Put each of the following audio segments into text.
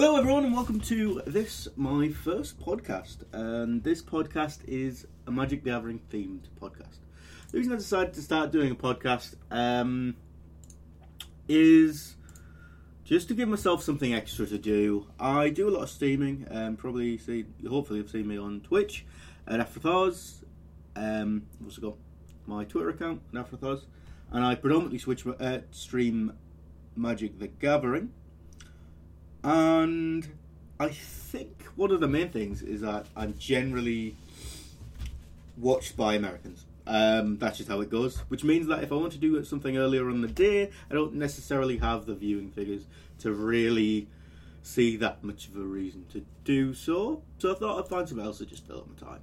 Hello, everyone, and welcome to this, my first podcast. And this podcast is a Magic the Gathering themed podcast. The reason I decided to start doing a podcast um, is just to give myself something extra to do. I do a lot of streaming, um, probably see, hopefully, you've seen me on Twitch at Afrothars. Um, I've also got my Twitter account, at Afrothars, and I predominantly switch uh, stream Magic the Gathering. And I think one of the main things is that I'm generally watched by Americans. Um, that's just how it goes. Which means that if I want to do something earlier on the day, I don't necessarily have the viewing figures to really see that much of a reason to do so. So I thought I'd find something else to just fill up my time.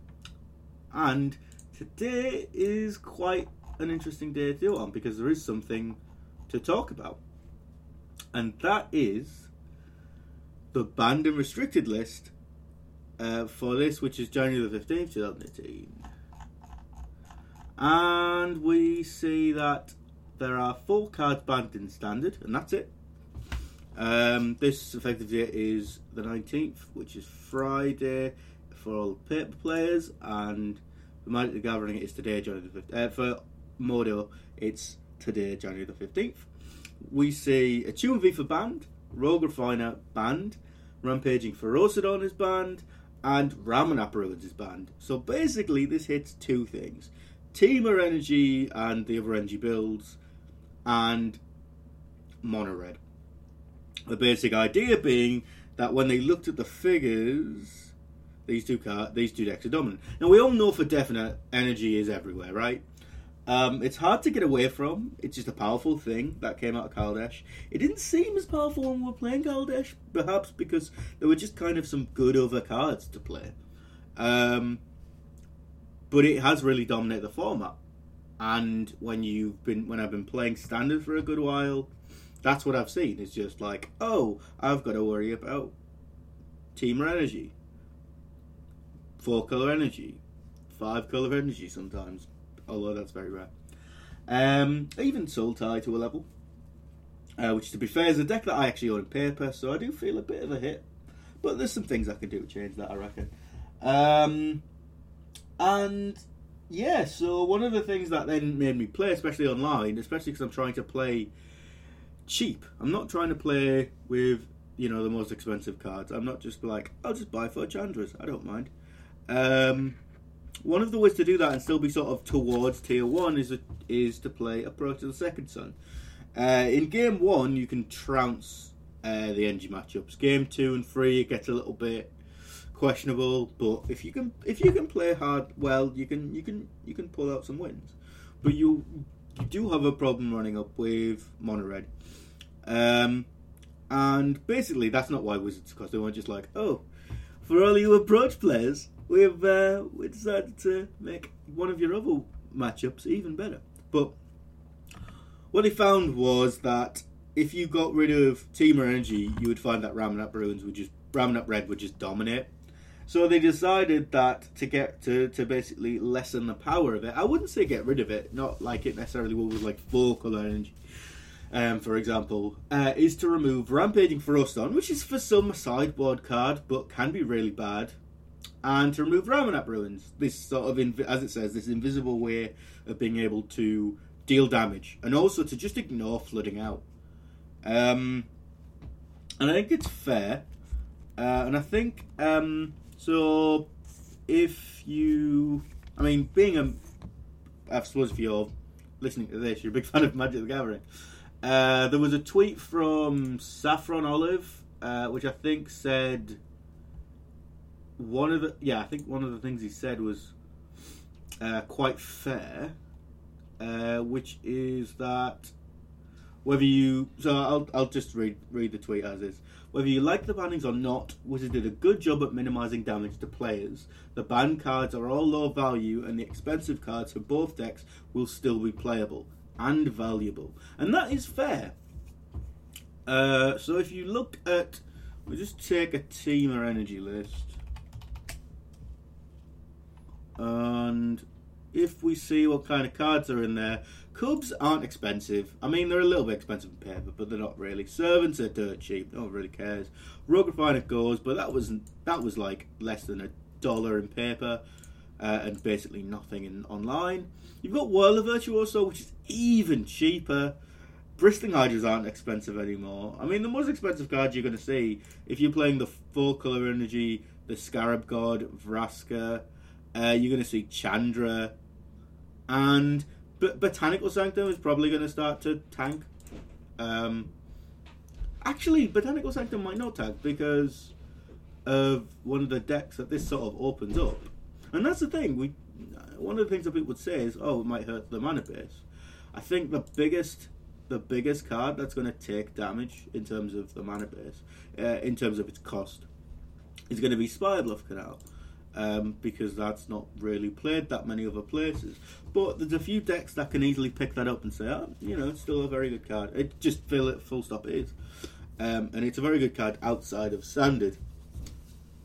And today is quite an interesting day to do on because there is something to talk about. And that is the banned and restricted list uh, for this, which is January the 15th, 2018. And we see that there are four cards banned in standard, and that's it. Um, this effective date is the 19th, which is Friday for all paper players, and the Magic the Gathering, it's today, January the 15th. Uh, for Modo, it's today, January the 15th. We see Attune with Aether banned, Rogue Refiner banned, Rampaging Ferocidon is banned, and Ramunap Ruins is banned. So basically, this hits two things Temur Energy and the other energy builds, and Mono Red. The basic idea being that when they looked at the figures, these two car- these two decks are dominant. Now we all know for definite energy is everywhere, right? Um, it's hard to get away from. It's just a powerful thing that came out of Kaladesh. It didn't seem as powerful when we were playing Kaladesh, perhaps because there were just kind of some good other cards to play. Um, but it has really dominated the format. And when you've been when I've been playing standard for a good while, that's what I've seen. It's just like, oh, I've got to worry about Temur Energy, four color energy, five color energy sometimes although that's very rare. Um, even Sultai to a level, uh, which to be fair is a deck that I actually own in paper, so I do feel a bit of a hit. But there's some things I can do to change that, I reckon. Um, and yeah, so one of the things that then made me play, especially online, especially because I'm trying to play cheap. I'm not trying to play with you know the most expensive cards. I'm not just like I'll just buy four Chandras. I don't mind. Um, one of the ways to do that and still be sort of towards tier one is a, is to play Approach to the Second Sun. Uh, in game one, you can trounce uh, the energy matchups. Game two and three, it gets a little bit questionable, but if you can if you can play hard well, you can you can you can pull out some wins. But you you do have a problem running up with mono red. Um, and basically, that's not why Wizards, because they weren't just like, oh, for all you approach players, we've uh, we decided to make one of your other matchups even better. But what they found was that if you got rid of Temur Energy, you would find that Ramunap Ruins would just Ramunap Red would just dominate. So they decided that to get to, to basically lessen the power of it. I wouldn't say get rid of it, not like it necessarily with like full color energy. Um, for example, uh, is to remove Rampaging Ferocidon, which is for some sideboard card, but can be really bad and to remove Ramunap ruins. This sort of, inv- as it says, this invisible way of being able to deal damage, and also to just ignore flooding out. Um, and I think it's fair, uh, and I think um, so. If you, I mean, being a, I suppose if you're listening to this, you're a big fan of Magic the Gathering. Uh, there was a tweet from Saffron Olive, uh, which I think said one of the yeah, I think one of the things he said was uh, quite fair, uh, which is that whether you so I'll I'll just read read the tweet as is. Whether you like the bannings or not, Wizards did a good job at minimizing damage to players. The banned cards are all low value, and the expensive cards for both decks will still be playable and valuable, and that is fair. Uh, so if you look at, we'll just take a Temur energy list. And if we see what kind of cards are in there. Cubs aren't expensive. I mean, they're a little bit expensive in paper, but they're not really. Servants are dirt cheap. No one really cares. Rogue Refiner goes, but that was that was like less than a dollar in paper, uh, and basically nothing in online. You've got Whirler Virtuoso, which is even cheaper. Bristling Hydras aren't expensive anymore. I mean, the most expensive card you're going to see if you're playing the four color energy, the Scarab God, Vraska, uh, you're going to see Chandra, and but Botanical Sanctum is probably going to start to tank. Um, actually, Botanical Sanctum might not tank because of one of the decks that this sort of opens up, and that's the thing. We one of the things that people would say is, "Oh, it might hurt the mana base." I think the biggest the biggest card that's going to take damage in terms of the mana base, uh, in terms of its cost, is going to be Spirebluff Canal um, because that's not really played that many other places. But there's a few decks that can easily pick that up and say, oh, you know, it's still a very good card. It just fill it full stop it is, um, and it's a very good card outside of standard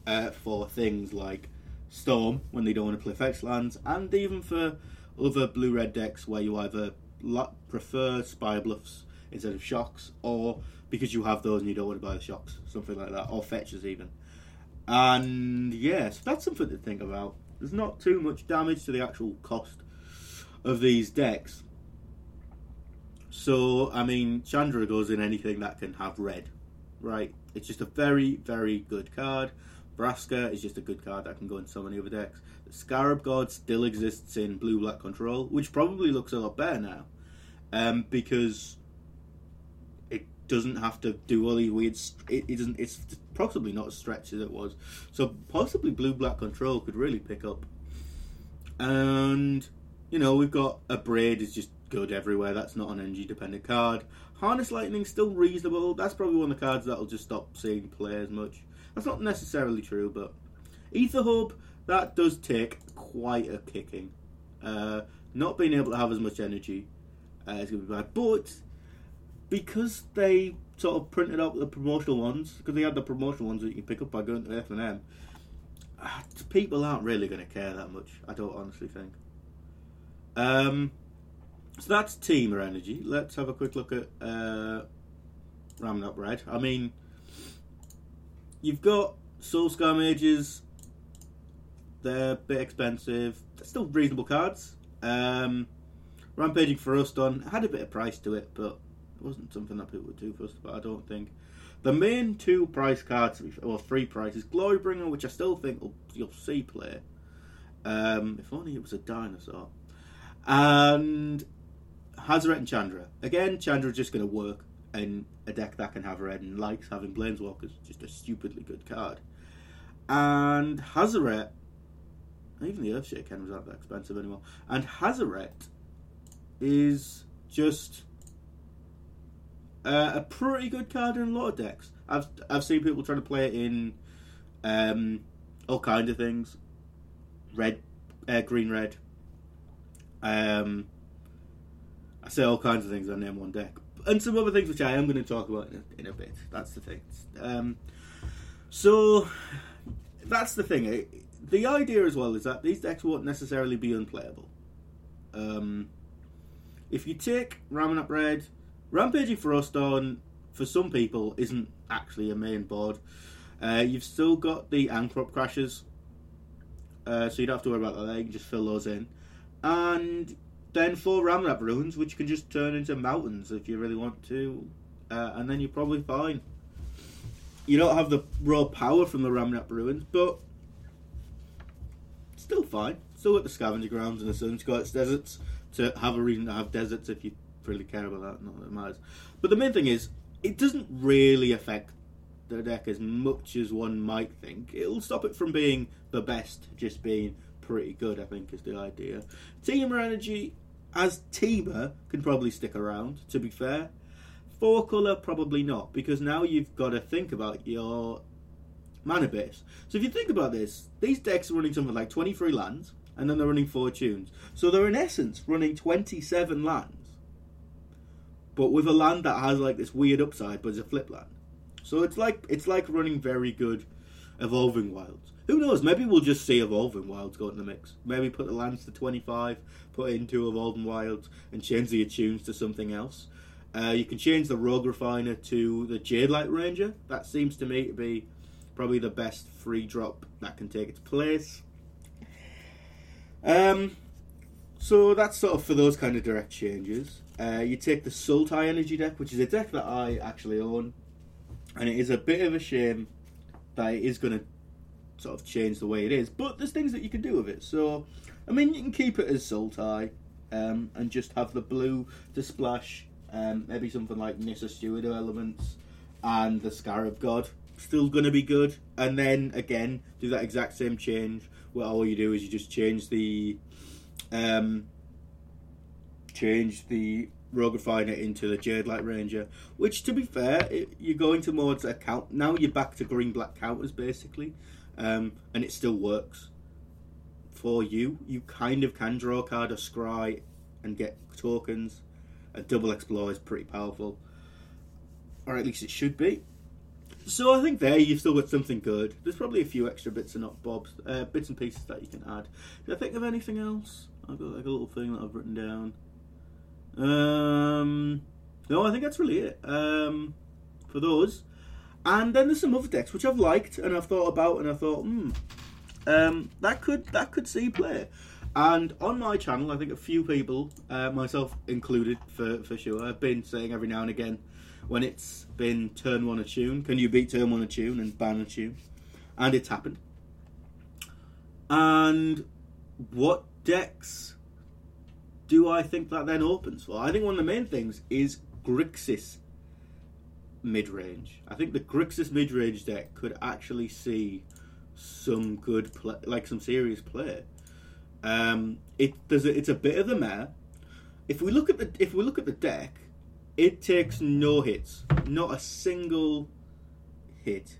uh, for things like Storm when they don't want to play fetch lands, and even for other blue red decks where you either prefer Spirebluffs instead of Shocks, or because you have those and you don't want to buy the Shocks, something like that, or Fetches even. And yes, that's something to think about. There's not too much damage to the actual cost of these decks. So, I mean, Chandra goes in anything that can have red, right? It's just a very, very good card. Vraska is just a good card that can go in so many other decks. The Scarab God still exists in blue black control, which probably looks a lot better now. Um, because doesn't have to do all these weird. It, it doesn't. It's possibly not as stretched as it was. So possibly blue black control could really pick up. And you know we've got Abrade is just good everywhere. That's not an energy dependent card. Harness lightning still reasonable. That's probably one of the cards that'll just stop seeing play as much. That's not necessarily true, but Aether Hub that does take quite a kicking. Uh, not being able to have as much energy uh, is going to be bad, but because they sort of printed out the promotional ones, because they had the promotional ones that you can pick up by going to FNM. Ah, people aren't really going to care that much. I don't honestly think. Um, so that's Temur Energy. Let's have a quick look at uh, Ramunap Red. I mean, you've got Soul-Scar Mages. They're a bit expensive. They're still reasonable cards. Um, Rampaging Ferocidon had a bit of price to it, but it wasn't something that people would do first, but I don't think. The main two price cards, or three prices, Glorybringer, which I still think will, you'll see play. Um, if only it was a dinosaur. And Hazoret and Chandra. Again, Chandra's just going to work in a deck that can have red and likes having Planeswalkers. Just a stupidly good card. And Hazoret, even the Earthshake was not be that expensive anymore. And Hazoret is just uh, a pretty good card in a lot of decks. I've I've seen people trying to play it in um, all kinds of things, red, uh, green, red. Um, I say all kinds of things on name one deck, and some other things which I am going to talk about in a, in a bit. That's the thing. Um, so that's the thing. The idea as well is that these decks won't necessarily be unplayable. Um, if you take Ramunap Red, Rampaging Ferocidon, for some people, isn't actually a main board. Uh, you've still got the Ahn-Crop Crashers, uh, so you don't have to worry about that. You can just fill those in. And then four Ramunap Ruins, which you can just turn into mountains if you really want to, uh, and then you're probably fine. You don't have the raw power from the Ramunap Ruins, but still fine. Still got the scavenger grounds and the sun's deserts to have a reason to have deserts if you really care about that. Not that it matters. But the main thing is, it doesn't really affect the deck as much as one might think. It'll stop it from being the best, just being pretty good. I think is the idea. Temur Energy as Temur can probably stick around. To be fair, four color probably not because now you've got to think about your mana base. So if you think about this, these decks are running something like 23 lands, and then they're running four tunes. So they're in essence running 27 lands but with a land that has like this weird upside, but it's a flip land. So it's like it's like running very good evolving wilds. who knows? Maybe we'll just see Evolving Wilds go in the mix. Maybe put the lands to 25, put in two Evolving Wilds, and change the attunes to something else. Uh, you can change the Rogue Refiner to the Jade Light Ranger. That seems to me to be probably the best free drop that can take its place. Um, so that's sort of for those kind of direct changes. Uh, you take the Sultai Energy deck, which is a deck that I actually own, and it is a bit of a shame that it is going to sort of change the way it is. But there's things that you can do with it. So, I mean, you can keep it as Sultai um, and just have the blue to splash, um, maybe something like Nissa Steward Elements and the Scarab God. Still going to be good. And then again, do that exact same change where all you do is you just change the. Um, change the Rogue Refiner into the Jade Light Ranger, which, to be fair, it, you're going towards a count. Now you're back to green black counters basically, um, and it still works for you. You kind of can draw a card or scry and get tokens. A double explore is pretty powerful, or at least it should be. So I think there you've still got something good. There's probably a few extra bits and not bobs, uh, bits and pieces that you can add. Did I think of anything else? I've got like a little thing that I've written down. Um, no, I think that's really it um, for those. And then there's some other decks which I've liked and I've thought about, and I thought, hmm, um, that could that could see play. And on my channel, I think a few people, uh, myself included, for for sure, have been saying every now and again when it's been turn one attune, can you beat turn one attune and ban attune? And it's happened. And what decks do I think that then opens for? I think one of the main things is Grixis mid range. I think the Grixis mid range deck could actually see some good play, like some serious play. Um, it there's a, it's a bit of the mare. If we look at the if we look at the deck, it takes no hits, not a single hit.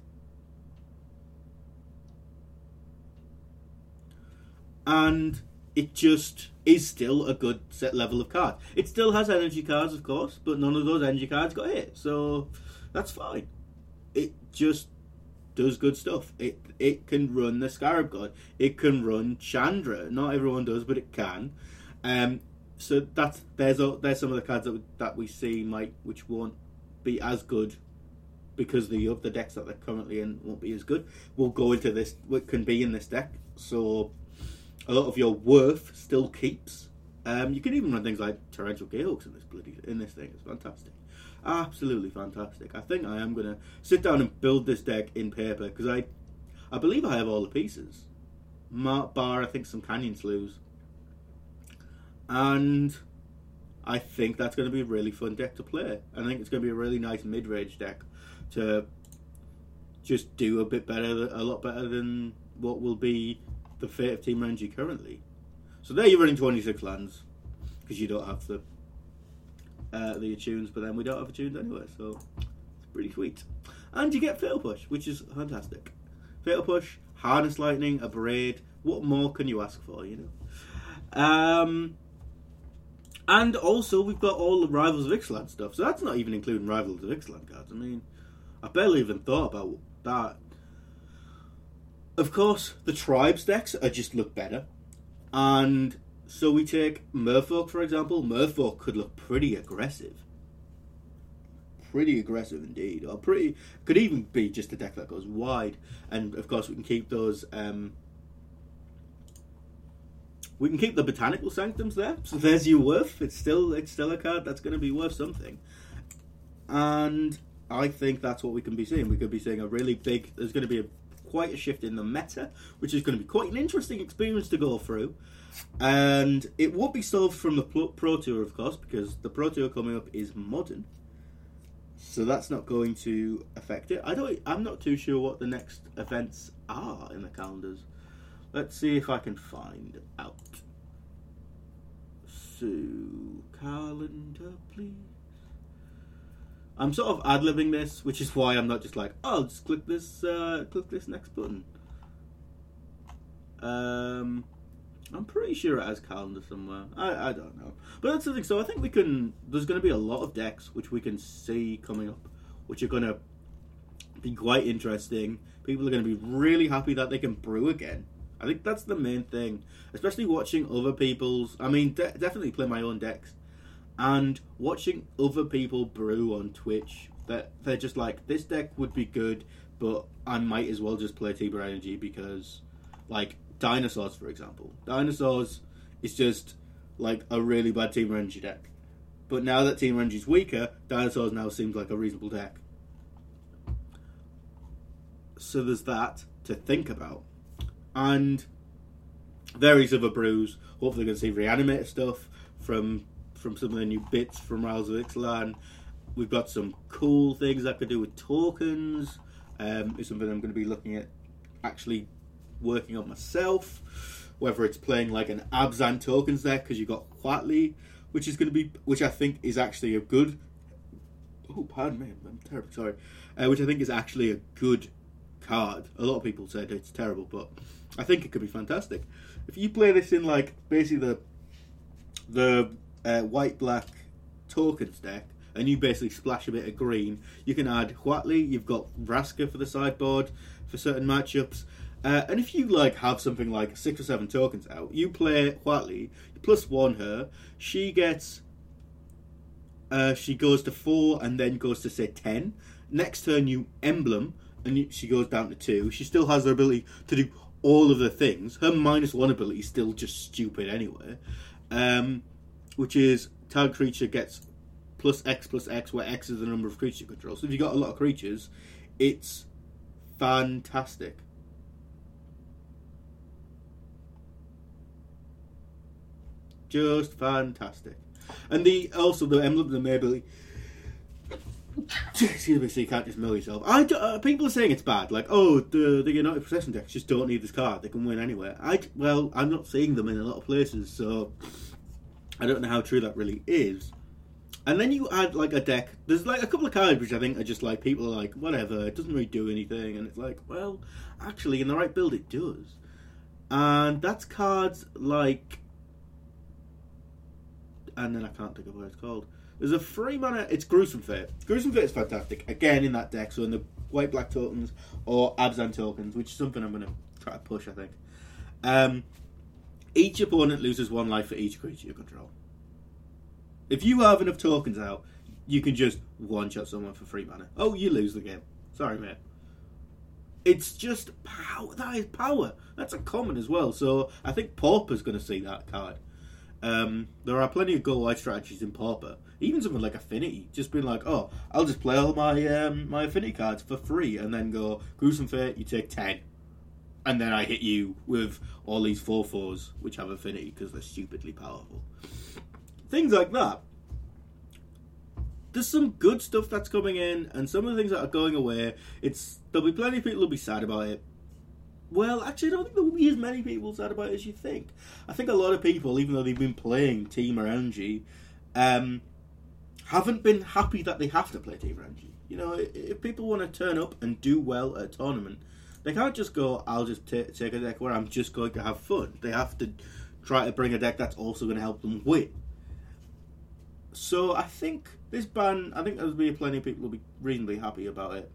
And it just is still a good set level of cards. It still has energy cards, of course, but none of those energy cards got hit, so that's fine. It just does good stuff. It it can run the Scarab God. It can run Chandra. Not everyone does, but it can. Um, so that's there's there's some of the cards that we, that we see might which won't be as good because the other decks that they're currently in won't be as good. We'll go into this. What can be in this deck. So a lot of your worth still keeps. Um, you can even run things like torrential gearhulks in this bloody in this thing. It's fantastic, absolutely fantastic. I think I am gonna sit down and build this deck in paper because I, I believe I have all the pieces, bar I think some canyon sloughs, and I think that's going to be a really fun deck to play. I think it's going to be a really nice mid range deck to just do a bit better, a lot better than what will be the fate of Temur Energy currently. So there you're running 26 lands because you don't have the uh, the attunes, but then we don't have attunes anyway, so it's pretty sweet. And you get Fatal Push, which is fantastic. Fatal Push, Harness Lightning, Abrade. What more can you ask for, you know? Um, and also, we've got all the Rivals of Ixalan stuff, so that's not even including Rivals of Ixalan cards. I mean, I barely even thought about that of course, the tribes decks are just look better. And so we take Merfolk, for example. Merfolk could look pretty aggressive. Pretty aggressive indeed. Or pretty could even be just a deck that goes wide. And of course we can keep those um, we can keep the botanical sanctums there. So there's your worth. It's still it's still a card that's going to be worth something. And I think that's what we can be seeing. We could be seeing a really big. There's going to be a quite a shift in the meta, which is going to be quite an interesting experience to go through. And it won't be solved from the Pro Tour, of course, because the Pro Tour coming up is modern. So that's not going to affect it. I don't. I'm not too sure what the next events are in the calendars. Let's see if I can find out. So calendar, please. I'm sort of ad libbing this, which is why I'm not just like, oh, just click this, uh, click this next button. Um, I'm pretty sure it has calendar somewhere. I, I don't know, but that's the thing. So I think we can. There's going to be a lot of decks which we can see coming up, which are going to be quite interesting. People are going to be really happy that they can brew again. I think that's the main thing, especially watching other people's. I mean, de- definitely play my own decks, and watching other people brew on Twitch. That they're just like this deck would be good, but I might as well just play Temur Energy because, like dinosaurs, for example, dinosaurs is just like a really bad Temur Energy deck. But now that Temur Energy is weaker, dinosaurs now seems like a reasonable deck. So there's that to think about and various other brews. Hopefully, going to see reanimator stuff from from some of the new bits from Rivals of Ixalan. We've got some cool things I could do with tokens. Um, it's something I'm going to be looking at actually working on myself. Whether it's playing like an Abzan tokens deck because you got Huatli, which is going to be, which I think is actually a good. Oh, pardon me, I'm terribly sorry. Uh, which I think is actually a good card. A lot of people said it's terrible, but I think it could be fantastic. If you play this in like basically the the uh, white black tokens deck, and you basically splash a bit of green, you can add Huatli. You've got Vraska for the sideboard for certain matchups. Uh, and if you like have something like six or seven tokens out, you play Huatli plus one her. She gets, uh, she goes to four and then goes to say ten. Next turn, you emblem and she goes down to two. She still has the ability to do all of the things. Her minus one ability is still just stupid anyway. Um, which is target creature gets plus X plus X, where X is the number of creature control. So if you've got a lot of creatures, it's fantastic. Just fantastic. And the also the emblem the ability Excuse me, so you can't just mill yourself. I uh, people are saying it's bad, like oh the the Anointed Procession decks just don't need this card; they can win anywhere. I well, I'm not seeing them in a lot of places, so I don't know how true that really is. And then you add like a deck. There's like a couple of cards which I think are just like people are like whatever. It doesn't really do anything, and it's like well, actually in the right build it does. And that's cards like, and then I can't think of what it's called. There's a free mana. It's Gruesome Fate. Gruesome Fate is fantastic. Again, in that deck, so in the white black tokens or Abzan tokens, which is something I'm to try to push. I think. Um, each opponent loses one life for each creature you control. If you have enough tokens out, you can just one shot someone for free mana. Oh, you lose the game. Sorry, mate. It's just power. That is power. That's a common as well. So I think Pauper's going to see that card. Um, there are plenty of goal white strategies in Pauper. Even something like Affinity, just being like, oh, I'll just play all my um, my Affinity cards for free, and then go Gruesome Fate. You take ten, and then I hit you with all these four fours which have Affinity because they're stupidly powerful. Things like that. There's some good stuff that's coming in, and some of the things that are going away. It's there'll be plenty of people who'll be sad about it well, actually, I don't think there will be as many people sad about it as you think. I think a lot of people, even though they've been playing Temur Energy, um, haven't been happy that they have to play Temur Energy. You know, if people want to turn up and do well at a tournament, they can't just go, I'll just t- take a deck where I'm just going to have fun. They have to try to bring a deck that's also going to help them win. So I think this ban, I think there'll be plenty of people who'll be reasonably happy about it.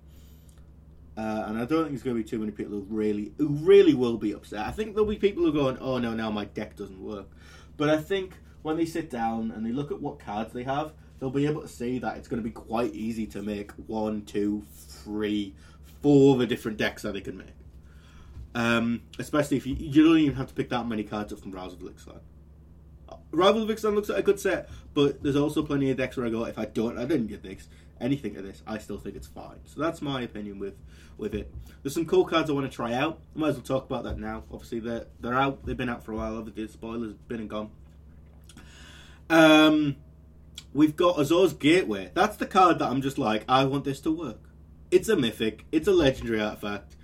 Uh, and I don't think there's going to be too many people who really, who really will be upset. I think there'll be people who are going, "Oh no, now my deck doesn't work." But I think when they sit down and they look at what cards they have, they'll be able to see that it's going to be quite easy to make one, two, three, of the different decks that they can make. Um, especially if you, you don't even have to pick that many cards up from Rivals of Ixalan. Rivals of Ixalan looks like a good set, but there's also plenty of decks where I go, if I don't, I didn't get this, anything of this, I still think it's fine. So that's my opinion with with it. There's some cool cards I want to try out. I might as well talk about that now. Obviously, they're they're out. They've been out for a while. Obviously, the spoilers been and gone. Um, we've got Azor's Gateway. That's the card that I'm just like, I want this to work. It's a mythic. It's a legendary artifact.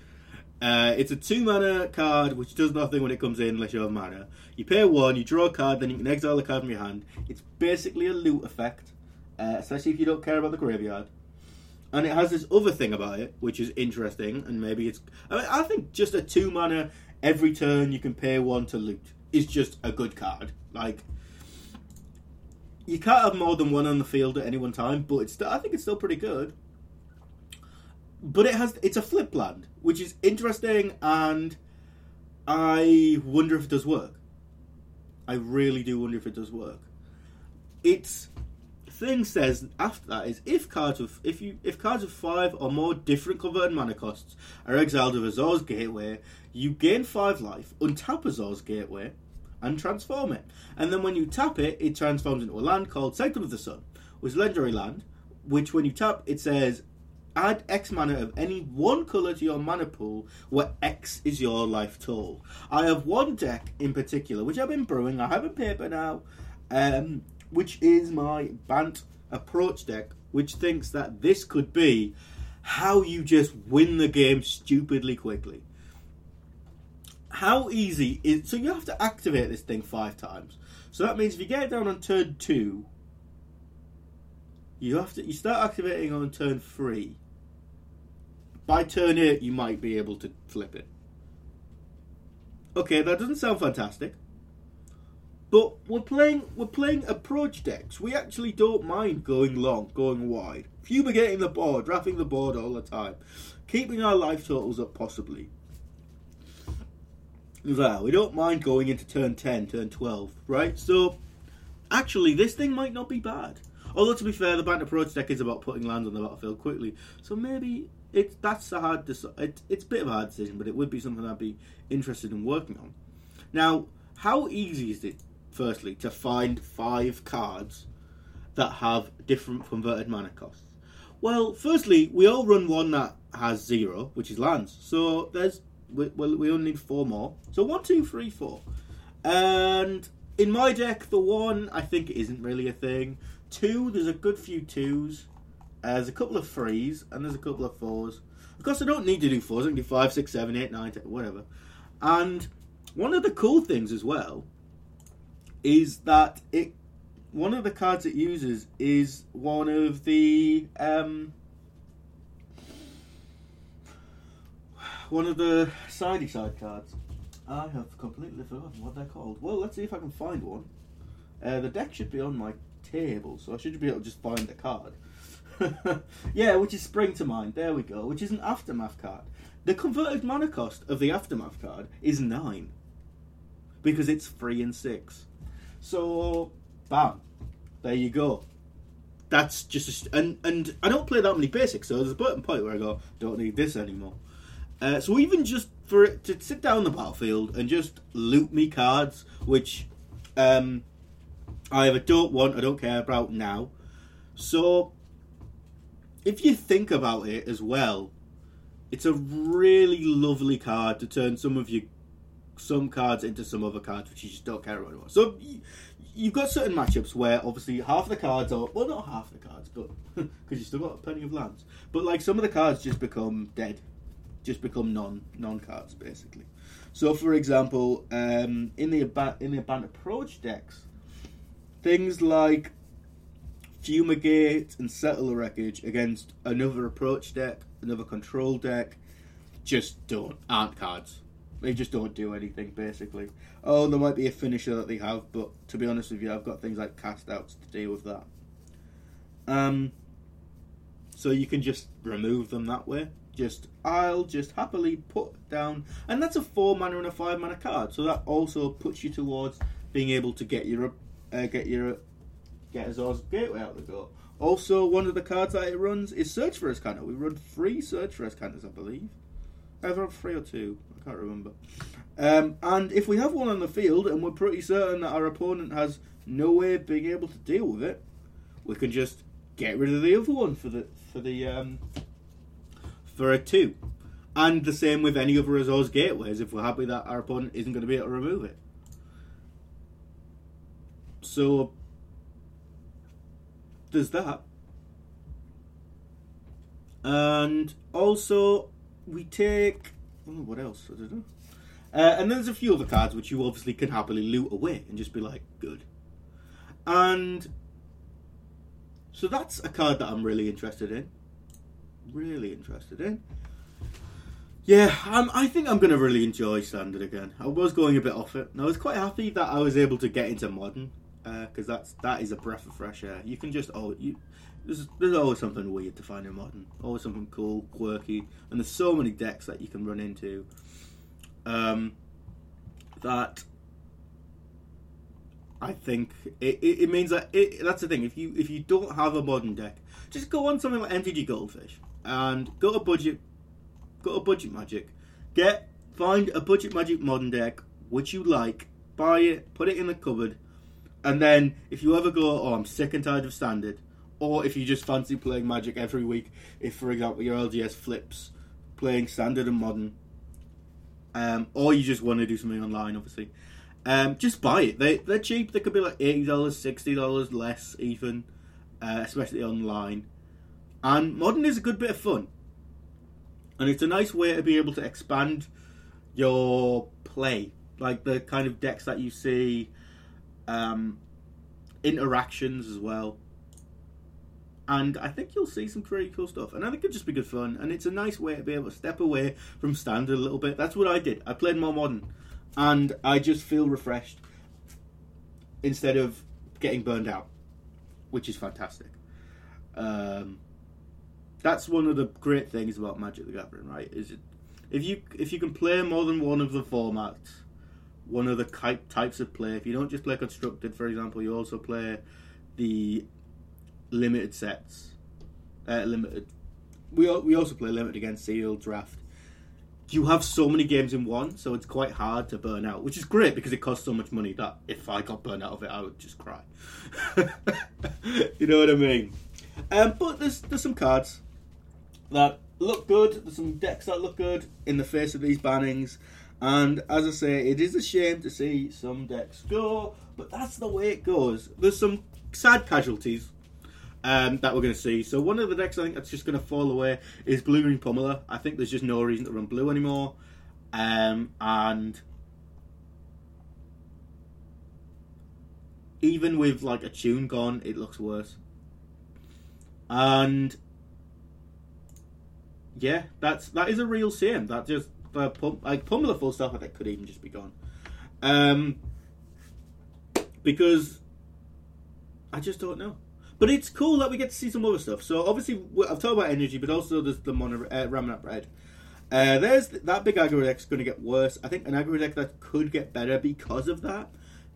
Uh, it's a two mana card which does nothing when it comes in unless you have mana. You pay one, you draw a card, then you can exile the card from your hand. It's basically a loot effect, uh, especially if you don't care about the graveyard. And it has this other thing about it, which is interesting, and maybe it's. I, mean, I think just a two mana every turn you can pay one to loot is just a good card. Like you can't have more than one on the field at any one time, but it's. I think it's still pretty good. But it has it's a flip land, which is interesting, and I wonder if it does work. I really do wonder if it does work. Its thing says after that is if cards of if you if cards of five or more different converted mana costs are exiled with Azor's Gateway, you gain five life, untap Azor's Gateway, and transform it. And then when you tap it, it transforms into a land called Sanctum of the Sun, which is legendary land, which when you tap, it says add X mana of any one colour to your mana pool where X is your life total. I have one deck in particular, which I've been brewing, I have in paper now, um, which is my Bant approach deck, which thinks that this could be how you just win the game stupidly quickly. How easy is so you have to activate this thing five times. So that means if you get it down on turn two, you have to you start activating on turn three. By turn eight, you might be able to flip it. Okay, that doesn't sound fantastic, but we're playing we're playing approach decks. We actually don't mind going long, going wide, fumigating the board, wrapping the board all the time, keeping our life totals up possibly. Well, we don't mind going into turn ten, turn twelve, right? So, actually, this thing might not be bad. Although to be fair, the Bant approach deck is about putting lands on the battlefield quickly, so maybe it that's a hard deci- it, it's a bit of a hard decision, but it would be something I'd be interested in working on. Now, how easy is it, firstly, to find five cards that have different converted mana costs? Well, firstly, we all run one that has zero, which is lands. So there's we, well, we only need four more. So one, two, three, four, and in my deck, the one I think isn't really a thing. Two, there's a good few twos. Uh, there's a couple of threes and there's a couple of fours. Of course, I don't need to do fours. I can do five, six, seven, eight, nine, ten, whatever. And one of the cool things as well is that it one of the cards it uses is one of the um, one of the sidey side cards. I have completely forgotten what they're called. Well, let's see if I can find one. Uh, the deck should be on my table, so I should be able to just find the card. yeah, which is Spring to Mind. There we go. Which is an Aftermath card. The converted mana cost of the Aftermath card is 9. Because it's 3 and 6. So, bam. There you go. That's just. A, and, and I don't play that many basics, so there's a certain point where I go, don't need this anymore. Uh, so even just for it to sit down the battlefield and just loot me cards, which um, I either don't want, I don't care about now. So if you think about it as well, it's a really lovely card to turn some of your some cards into some other cards which you just don't care about anymore. So you've got certain matchups where obviously half the cards are well not half the cards, but because you still got plenty of lands. But like some of the cards just become dead, just become non non cards basically. So for example, um, in the in the Bant approach decks, things like fumigate and settle the wreckage against another approach deck, another control deck, just don't aren't cards. They just don't do anything basically. Oh, there might be a finisher that they have, but to be honest with you, I've got things like cast outs to deal with that. Um, so you can just remove them that way. Just I'll just happily put down, and that's a four mana and a five mana card. So that also puts you towards being able to get your uh, get your get Azor's Gateway out the door. Also, one of the cards that it runs is Search for Azcanta. We run three Search for Azcantas, I believe. Either three or two, I can't remember. Um, and if we have one on the field and we're pretty certain that our opponent has no way of being able to deal with it, we can just get rid of the other one for the for the um, for a two. And the same with any other Azor's gateways if we're happy that our opponent isn't going to be able to remove it. So there's that. And also, we take. Oh, what else? I don't know. Uh, and then there's a few other cards which you obviously can happily loot away and just be like, good. And so that's a card that I'm really interested in. Really interested in. Yeah, I think I'm going to really enjoy Standard again. I was going a bit off it. and I was quite happy that I was able to get into Modern because that's that is a breath of fresh air. You can just oh you. There's, there's always something weird to find in modern, always something cool, quirky, and there's so many decks that you can run into. Um, that I think it, it, it means that it, that's the thing. If you if you don't have a modern deck, just go on something like MTG Goldfish and go to budget, go to budget magic, get find a budget magic modern deck which you like, buy it, put it in the cupboard, and then if you ever go, oh, I'm sick and tired of standard, or if you just fancy playing Magic every week, if for example your LGS flips playing standard and modern, um, or you just want to do something online, obviously, um, just buy it. They they're cheap. They could be like eighty dollars, sixty dollars less even, uh, especially online. And modern is a good bit of fun, and it's a nice way to be able to expand your play, like the kind of decks that you see, um, interactions as well and I think you'll see some pretty cool stuff. And I think it'll just be good fun, and it's a nice way to be able to step away from standard a little bit. That's what I did. I played more modern, and I just feel refreshed instead of getting burned out, which is fantastic. Um, that's one of the great things about Magic the Gathering, right? Is it if you if you can play more than one of the formats, one of the types of play. If you don't just play constructed, for example, you also play the limited sets. Uh, limited. We we also play limited against sealed draft. You have so many games in one, so it's quite hard to burn out, which is great because it costs so much money that if I got burned out of it, I would just cry. you know what I mean? Um, but there's there's some cards that look good. There's some decks that look good in the face of these bannings. And as I say, it is a shame to see some decks go, but that's the way it goes. There's some sad casualties um, that we're going to see. So one of the decks I think that's just going to fall away is Blue Green Pummeler. I think there's just no reason to run blue anymore, um, and even with like a tune gone, it looks worse. And yeah, that's that is a real shame. That just uh, pum- like Pummeler full stuff I think could even just be gone, um, because I just don't know. But it's cool that we get to see some other stuff. So obviously, I've talked about energy, but also there's the mono, uh, Ramunap Red. Uh, there's that big aggro deck's going to get worse. I think an aggro deck that could get better because of that.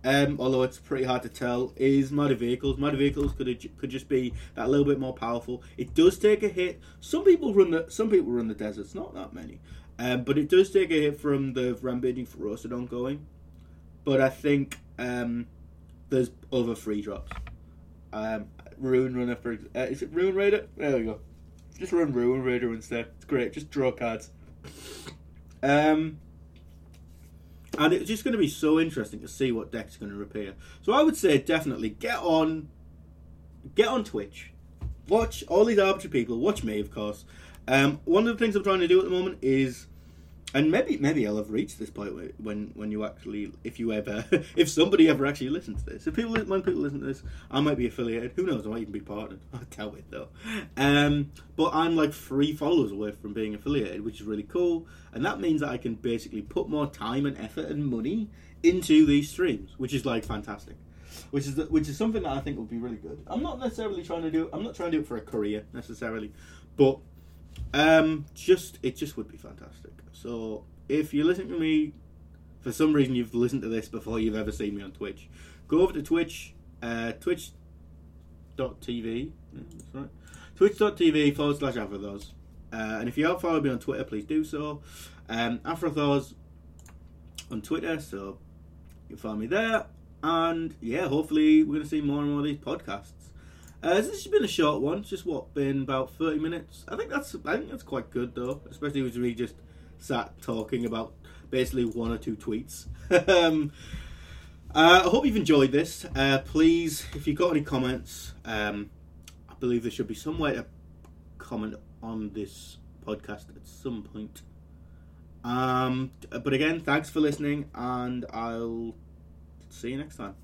Um, although it's pretty hard to tell, is Mighty Vehicles. Mighty Vehicles could could just be that little bit more powerful. It does take a hit. Some people run the some people run the deserts, not that many, um, but it does take a hit from the rampaging Ferocidon ongoing. But I think um, there's other free drops. Um, Ruin Runner for uh, is it Ruin Raider? There we go. Just run Ruin Raider instead. It's great. Just draw cards. Um, and it's just going to be so interesting to see what deck's going to appear. So I would say definitely get on, get on Twitch, watch all these arbitrary people. Watch me, of course. Um, one of the things I'm trying to do at the moment is and maybe maybe I'll have reached this point when when you actually, if you ever, if somebody ever actually listens to this, if people when people listen to this, I might be affiliated. Who knows? I might even be partnered. I doubt it though. Um, but I'm like three followers away from being affiliated, which is really cool, and that means that I can basically put more time and effort and money into these streams, which is like fantastic. Which is the, which is something that I think would be really good. I'm not necessarily trying to do. I'm not trying to do it for a career necessarily, but um, just it just would be fantastic. So if you listen to me, for some reason you've listened to this before you've ever seen me on Twitch, go over to Twitch, uh, twitch.tv, yeah, that's right, twitch.tv forward slash Afrothos. Uh, and if you haven't followed me on Twitter, please do so. Um, Afrothos on Twitter, so you can find me there. And yeah, hopefully we're going to see more and more of these podcasts. Uh, this has been a short one. It's just what been about thirty minutes. I think that's I think that's quite good though, especially with me just sat talking about basically one or two tweets. um, uh, I hope you've enjoyed this. Uh, please, if you've got any comments, um, I believe there should be some way to comment on this podcast at some point. Um, but again, thanks for listening, and I'll see you next time.